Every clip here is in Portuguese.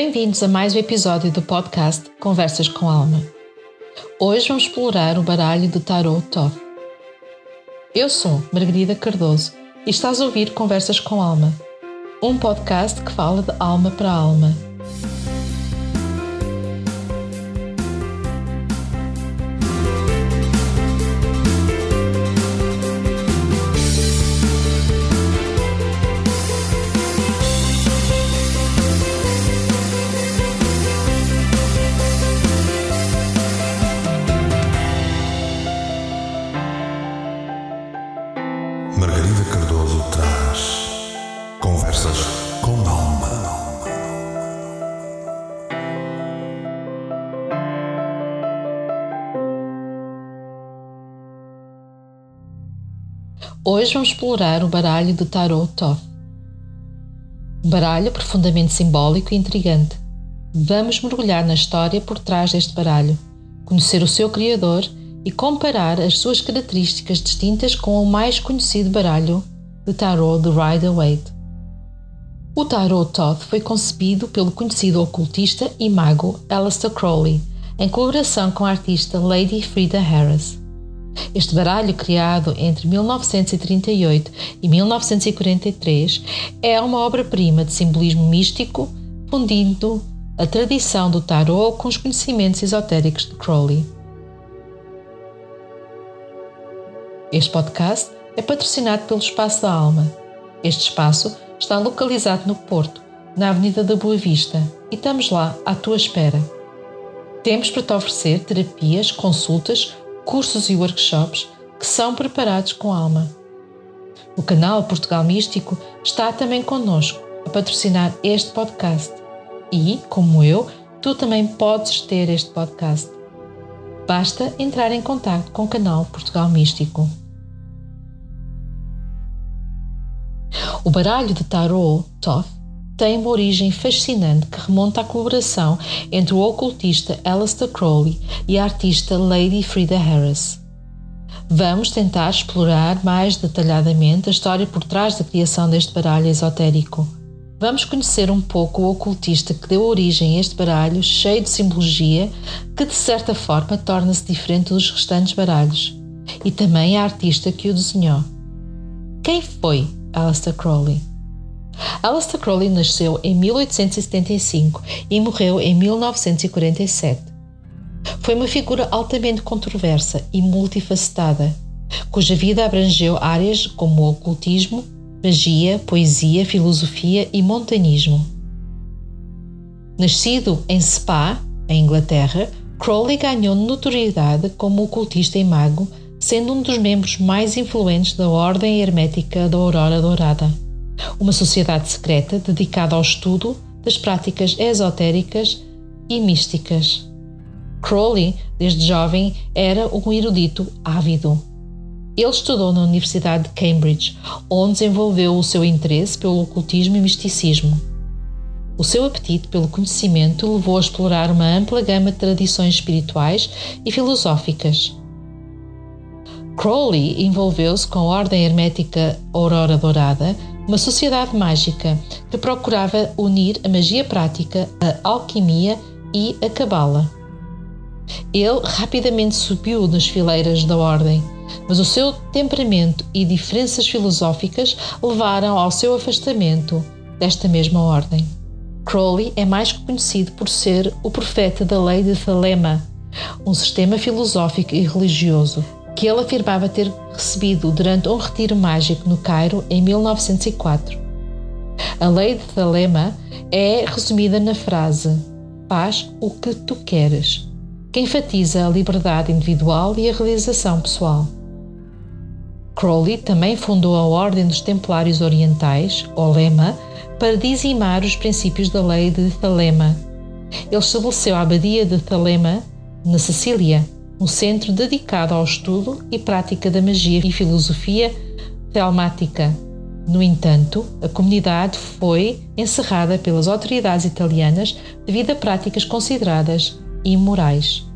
Bem-vindos a mais um episódio do podcast Conversas com Alma. Hoje vamos explorar o baralho do Tarot Thoth. Eu sou Margarida Cardoso e estás a ouvir Conversas com Alma, um podcast que fala de alma para alma Hoje vamos explorar o baralho do Tarot. Um baralho profundamente simbólico e intrigante. Vamos mergulhar na história por trás deste baralho, conhecer o seu criador e comparar as suas características distintas com o mais conhecido baralho de Tarot de Rider-Waite. O Tarot Thoth foi concebido pelo conhecido ocultista e mago Aleister Crowley, em colaboração com a artista Lady Frida Harris. Este baralho, criado entre 1938 e 1943, é uma obra-prima de simbolismo místico, fundindo a tradição do tarot com os conhecimentos esotéricos de Crowley. Este podcast é patrocinado pelo Espaço da Alma. Este espaço está localizado no Porto, na Avenida da Boa Vista, e estamos lá à tua espera. Temos para te oferecer terapias, consultas, cursos e workshops que são preparados com alma. O canal Portugal Místico está também connosco a patrocinar este podcast e, como eu, tu também podes ter este podcast. Basta entrar em contato com o canal Portugal Místico. O baralho de tarot Thoth tem uma origem fascinante que remonta à colaboração entre o ocultista Aleister Crowley e a artista Lady Frida Harris. Vamos tentar explorar mais detalhadamente a história por trás da criação deste baralho esotérico. Vamos conhecer um pouco o ocultista que deu origem a este baralho cheio de simbologia que, de certa forma, torna-se diferente dos restantes baralhos, e também a artista que o desenhou. Quem foi Aleister Crowley? Aleister Crowley nasceu em 1875 e morreu em 1947. Foi uma figura altamente controversa e multifacetada, cuja vida abrangeu áreas como o ocultismo, magia, poesia, filosofia e montanismo. Nascido em Spa, em Inglaterra, Crowley ganhou notoriedade como ocultista e mago, sendo um dos membros mais influentes da Ordem Hermética da Aurora Dourada uma sociedade secreta dedicada ao estudo das práticas esotéricas e místicas. Crowley, desde jovem, era um erudito ávido. Ele estudou na Universidade de Cambridge, onde desenvolveu o seu interesse pelo ocultismo e misticismo. O seu apetite pelo conhecimento levou a explorar uma ampla gama de tradições espirituais e filosóficas. Crowley envolveu-se com a Ordem Hermética Aurora Dourada uma sociedade mágica que procurava unir a magia prática, a alquimia e a cabala. Ele rapidamente subiu nas fileiras da ordem, mas o seu temperamento e diferenças filosóficas levaram ao seu afastamento desta mesma ordem. Crowley é mais conhecido por ser o profeta da lei de Thelema, um sistema filosófico e religioso que ele afirmava ter recebido durante um retiro mágico no Cairo em 1904. A lei de Thalema é resumida na frase: Faz o que tu queres, que enfatiza a liberdade individual e a realização pessoal. Crowley também fundou a Ordem dos Templários Orientais, ou Lema, para dizimar os princípios da lei de Thalema. Ele estabeleceu a Abadia de Thalema, na Sicília, um centro dedicado ao estudo e prática da magia e filosofia telmática. No entanto, a comunidade foi encerrada pelas autoridades italianas devido a práticas consideradas imorais.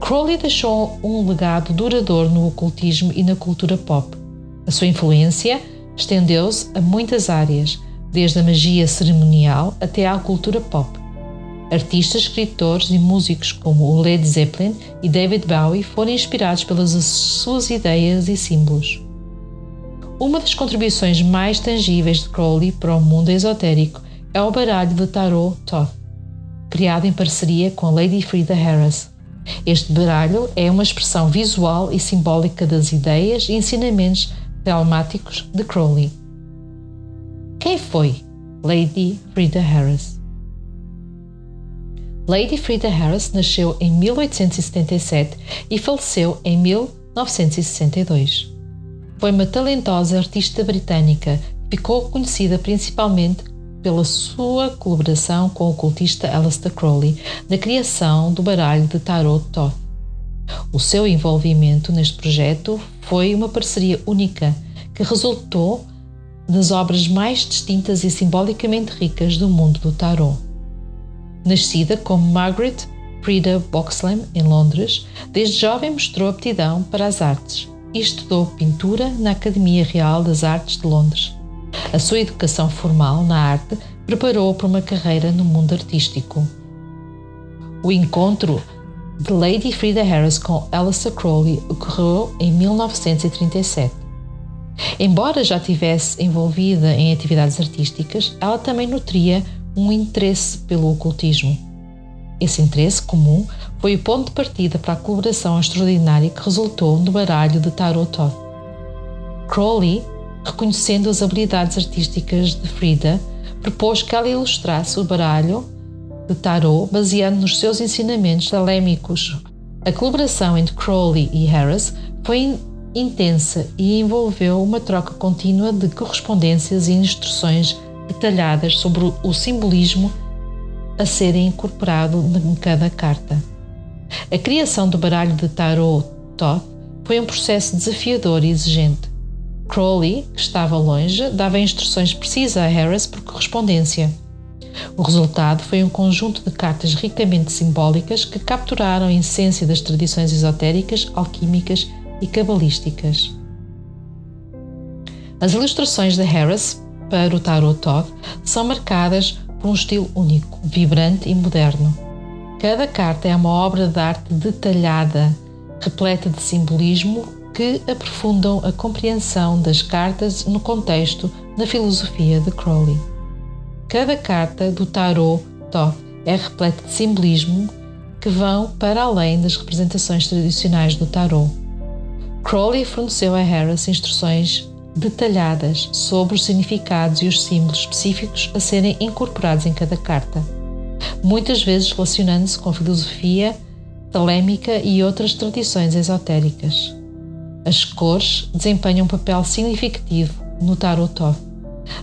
Crowley deixou um legado duradouro no ocultismo e na cultura pop. A sua influência estendeu-se a muitas áreas, desde a magia cerimonial até à cultura pop. Artistas, escritores e músicos como Led Zeppelin e David Bowie foram inspirados pelas suas ideias e símbolos. Uma das contribuições mais tangíveis de Crowley para o mundo esotérico é o baralho de tarot Thoth, criado em parceria com Lady Frida Harris. Este baralho é uma expressão visual e simbólica das ideias e ensinamentos telemáticos de Crowley. Quem foi Lady Frida Harris? Lady Frida Harris nasceu em 1877 e faleceu em 1962. Foi uma talentosa artista britânica que ficou conhecida principalmente pela sua colaboração com o ocultista Aleister Crowley na criação do baralho de tarot Thoth. O seu envolvimento neste projeto foi uma parceria única que resultou das obras mais distintas e simbolicamente ricas do mundo do tarot. Nascida como Margaret Frida Boxlem em Londres, desde jovem mostrou aptidão para as artes e estudou pintura na Academia Real das Artes de Londres. A sua educação formal na arte preparou-a para uma carreira no mundo artístico. O encontro de Lady Frida Harris com Aleister Crowley ocorreu em 1937. Embora já tivesse envolvida em atividades artísticas, ela também nutria um interesse pelo ocultismo. Esse interesse comum foi o ponto de partida para a colaboração extraordinária que resultou no baralho de Tarot Thoth. Crowley, reconhecendo as habilidades artísticas de Frida, propôs que ela ilustrasse o baralho de Tarot baseado nos seus ensinamentos alémicos. A colaboração entre Crowley e Harris foi intensa e envolveu uma troca contínua de correspondências e instruções detalhadas sobre o simbolismo a serem incorporado em cada carta. A criação do baralho de tarot Thoth foi um processo desafiador e exigente. Crowley, que estava longe, dava instruções precisas a Harris por correspondência. O resultado foi um conjunto de cartas ricamente simbólicas que capturaram a essência das tradições esotéricas, alquímicas e cabalísticas. As ilustrações de Harris para o Tarot Todd são marcadas por um estilo único, vibrante e moderno. Cada carta é uma obra de arte detalhada, repleta de simbolismo que aprofundam a compreensão das cartas no contexto da filosofia de Crowley. Cada carta do Tarot Todd é repleta de simbolismo que vão para além das representações tradicionais do tarot. Crowley forneceu a Harris instruções detalhadas sobre os significados e os símbolos específicos a serem incorporados em cada carta, muitas vezes relacionando-se com filosofia telêmica e outras tradições esotéricas. As cores desempenham um papel significativo no Tarot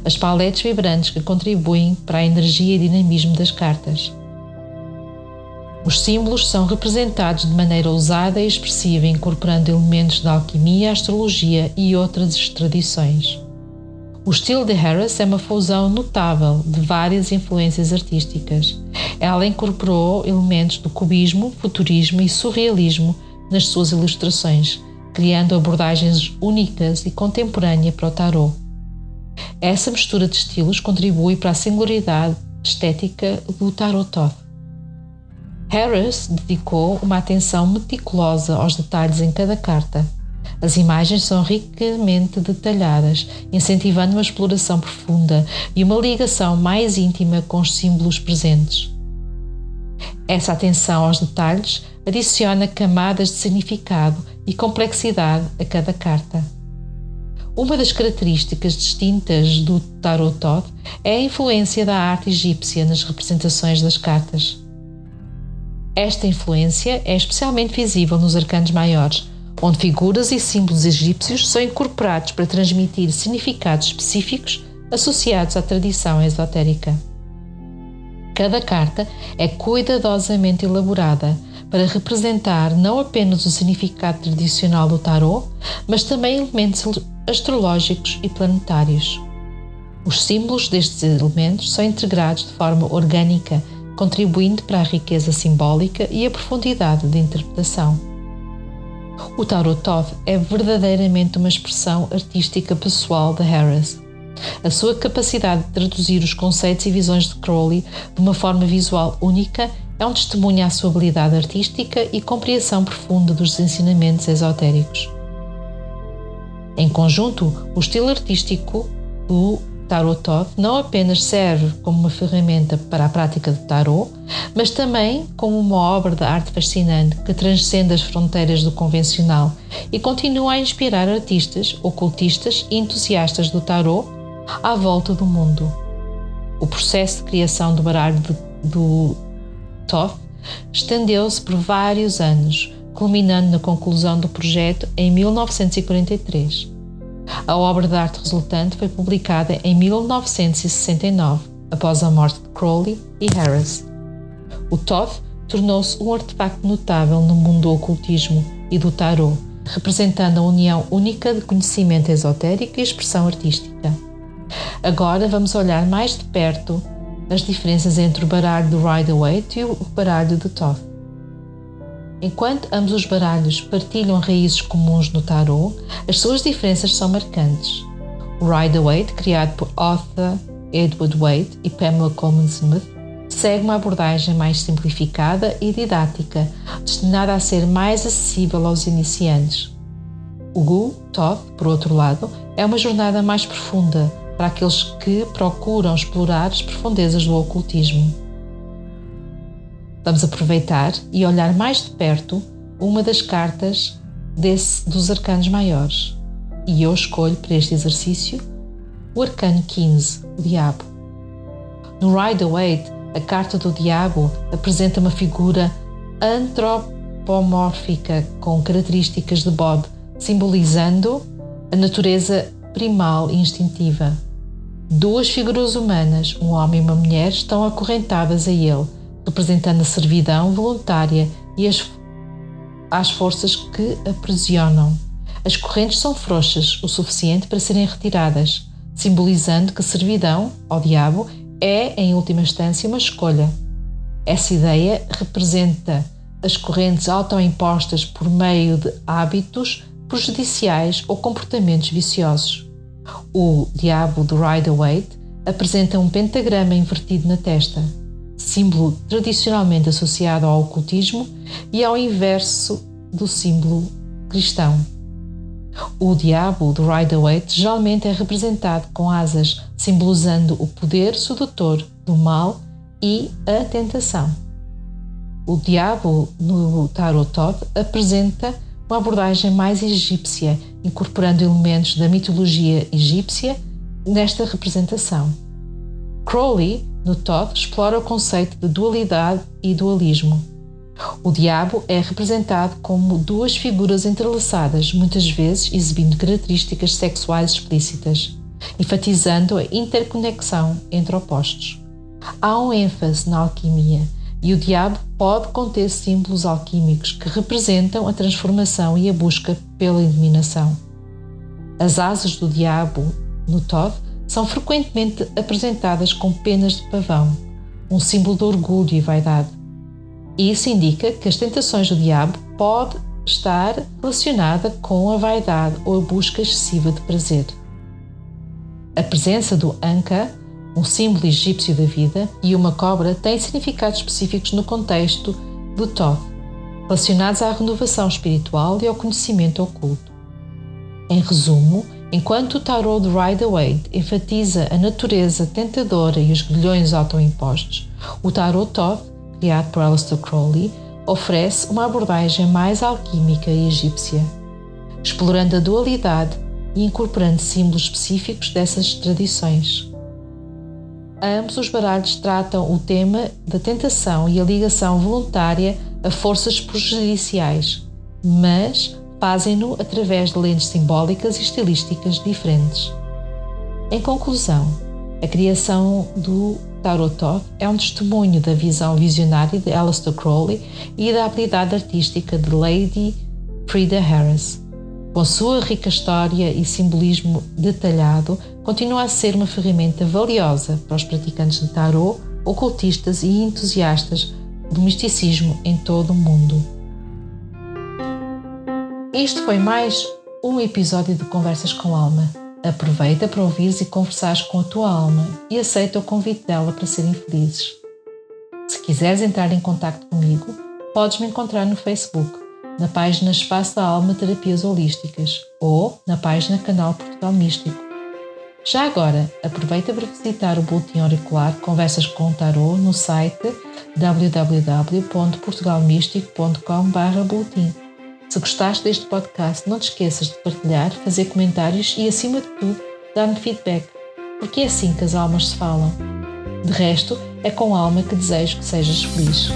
as paletes vibrantes que contribuem para a energia e dinamismo das cartas. Os símbolos são representados de maneira ousada e expressiva, incorporando elementos da alquimia, astrologia e outras tradições. O estilo de Harris é uma fusão notável de várias influências artísticas. Ela incorporou elementos do cubismo, futurismo e surrealismo nas suas ilustrações, criando abordagens únicas e contemporâneas para o tarot. Essa mistura de estilos contribui para a singularidade estética do tarot Thoth. Harris dedicou uma atenção meticulosa aos detalhes em cada carta. As imagens são ricamente detalhadas, incentivando uma exploração profunda e uma ligação mais íntima com os símbolos presentes. Essa atenção aos detalhes adiciona camadas de significado e complexidade a cada carta. Uma das características distintas do Tarot Thoth é a influência da arte egípcia nas representações das cartas. Esta influência é especialmente visível nos arcanos maiores, onde figuras e símbolos egípcios são incorporados para transmitir significados específicos associados à tradição esotérica. Cada carta é cuidadosamente elaborada para representar não apenas o significado tradicional do tarot, mas também elementos astrológicos e planetários. Os símbolos destes elementos são integrados de forma orgânica contribuindo para a riqueza simbólica e a profundidade de interpretação. O Tarot Thoth é verdadeiramente uma expressão artística pessoal de Harris. A sua capacidade de traduzir os conceitos e visões de Crowley de uma forma visual única é um testemunho à sua habilidade artística e compreensão profunda dos ensinamentos esotéricos. Em conjunto, o estilo artístico do Tarot Todd não apenas serve como uma ferramenta para a prática do tarot, mas também como uma obra de arte fascinante que transcende as fronteiras do convencional e continua a inspirar artistas, ocultistas e entusiastas do tarot à volta do mundo. O processo de criação do baralho do Toth estendeu-se por vários anos, culminando na conclusão do projeto em 1943. A obra de arte resultante foi publicada em 1969, após a morte de Crowley e Harris. O Toth tornou-se um artefacto notável no mundo do ocultismo e do tarot, representando a união única de conhecimento esotérico e expressão artística. Agora vamos olhar mais de perto as diferenças entre o baralho do Rider-Waite e o baralho do Toth. Enquanto ambos os baralhos partilham raízes comuns no tarot, as suas diferenças são marcantes. O Rider-Waite, criado por Arthur Edward Waite e Pamela Coleman Smith, segue uma abordagem mais simplificada e didática, destinada a ser mais acessível aos iniciantes. O Gu Toth, por outro lado, é uma jornada mais profunda para aqueles que procuram explorar as profundezas do ocultismo. Vamos aproveitar e olhar mais de perto uma das cartas desse, dos arcanos maiores. E eu escolho para este exercício o arcano 15, o Diabo. No Rider-Waite, a carta do Diabo apresenta uma figura antropomórfica com características de bode, simbolizando a natureza primal e instintiva. Duas figuras humanas, um homem e uma mulher, estão acorrentadas a ele, representando a servidão voluntária e as, as forças que aprisionam. As correntes são frouxas o suficiente para serem retiradas, simbolizando que servidão ao diabo é, em última instância, uma escolha. Essa ideia representa as correntes autoimpostas por meio de hábitos prejudiciais ou comportamentos viciosos. O diabo do Rider-Waite apresenta um pentagrama invertido na testa, símbolo tradicionalmente associado ao ocultismo e ao inverso do símbolo cristão. O diabo do Rider-Waite geralmente é representado com asas, simbolizando o poder sedutor do mal e a tentação. O diabo no Tarot Todd apresenta uma abordagem mais egípcia, incorporando elementos da mitologia egípcia nesta representação. Crowley, no Todd, explora o conceito de dualidade e dualismo. O diabo é representado como duas figuras entrelaçadas, muitas vezes exibindo características sexuais explícitas, enfatizando a interconexão entre opostos. Há um ênfase na alquimia e o diabo pode conter símbolos alquímicos que representam a transformação e a busca pela iluminação. As asas do diabo no Todd são frequentemente apresentadas com penas de pavão, um símbolo de orgulho e vaidade. Isso indica que as tentações do diabo pode estar relacionada com a vaidade ou a busca excessiva de prazer. A presença do Anka um símbolo egípcio da vida, e uma cobra têm significados específicos no contexto do Thoth, relacionados à renovação espiritual e ao conhecimento oculto. Em resumo, enquanto o tarot de Rider-Waite enfatiza a natureza tentadora e os grilhões autoimpostos, o tarot Thoth, criado por Aleister Crowley, oferece uma abordagem mais alquímica e egípcia, explorando a dualidade e incorporando símbolos específicos dessas tradições. Ambos os baralhos tratam o tema da tentação e a ligação voluntária a forças prejudiciais, mas fazem-no através de lentes simbólicas e estilísticas diferentes. Em conclusão, a criação do Tarot Todd é um testemunho da visão visionária de Aleister Crowley e da habilidade artística de Lady Frida Harris. Com sua rica história e simbolismo detalhado, continua a ser uma ferramenta valiosa para os praticantes de tarot, ocultistas e entusiastas do misticismo em todo o mundo. Este foi mais um episódio de Conversas com Alma. Aproveita para ouvires e conversares com a tua alma e aceita o convite dela para serem felizes. Se quiseres entrar em contato comigo, podes me encontrar no Facebook, na página Espaço da Alma Terapias Holísticas ou na página Canal Portugal Místico. Já agora, aproveita para visitar o boletim auricular Conversas com o Tarot no site www.portugalmístico.com.br Se gostaste deste podcast, não te esqueças de partilhar, fazer comentários e, acima de tudo, dar-me feedback, porque é assim que as almas se falam. De resto, é com alma que desejo que sejas feliz.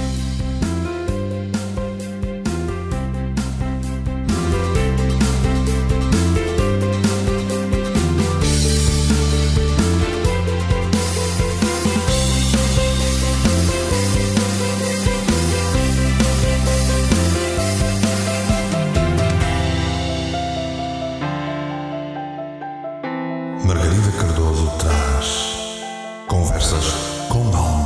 Conversas com Alma.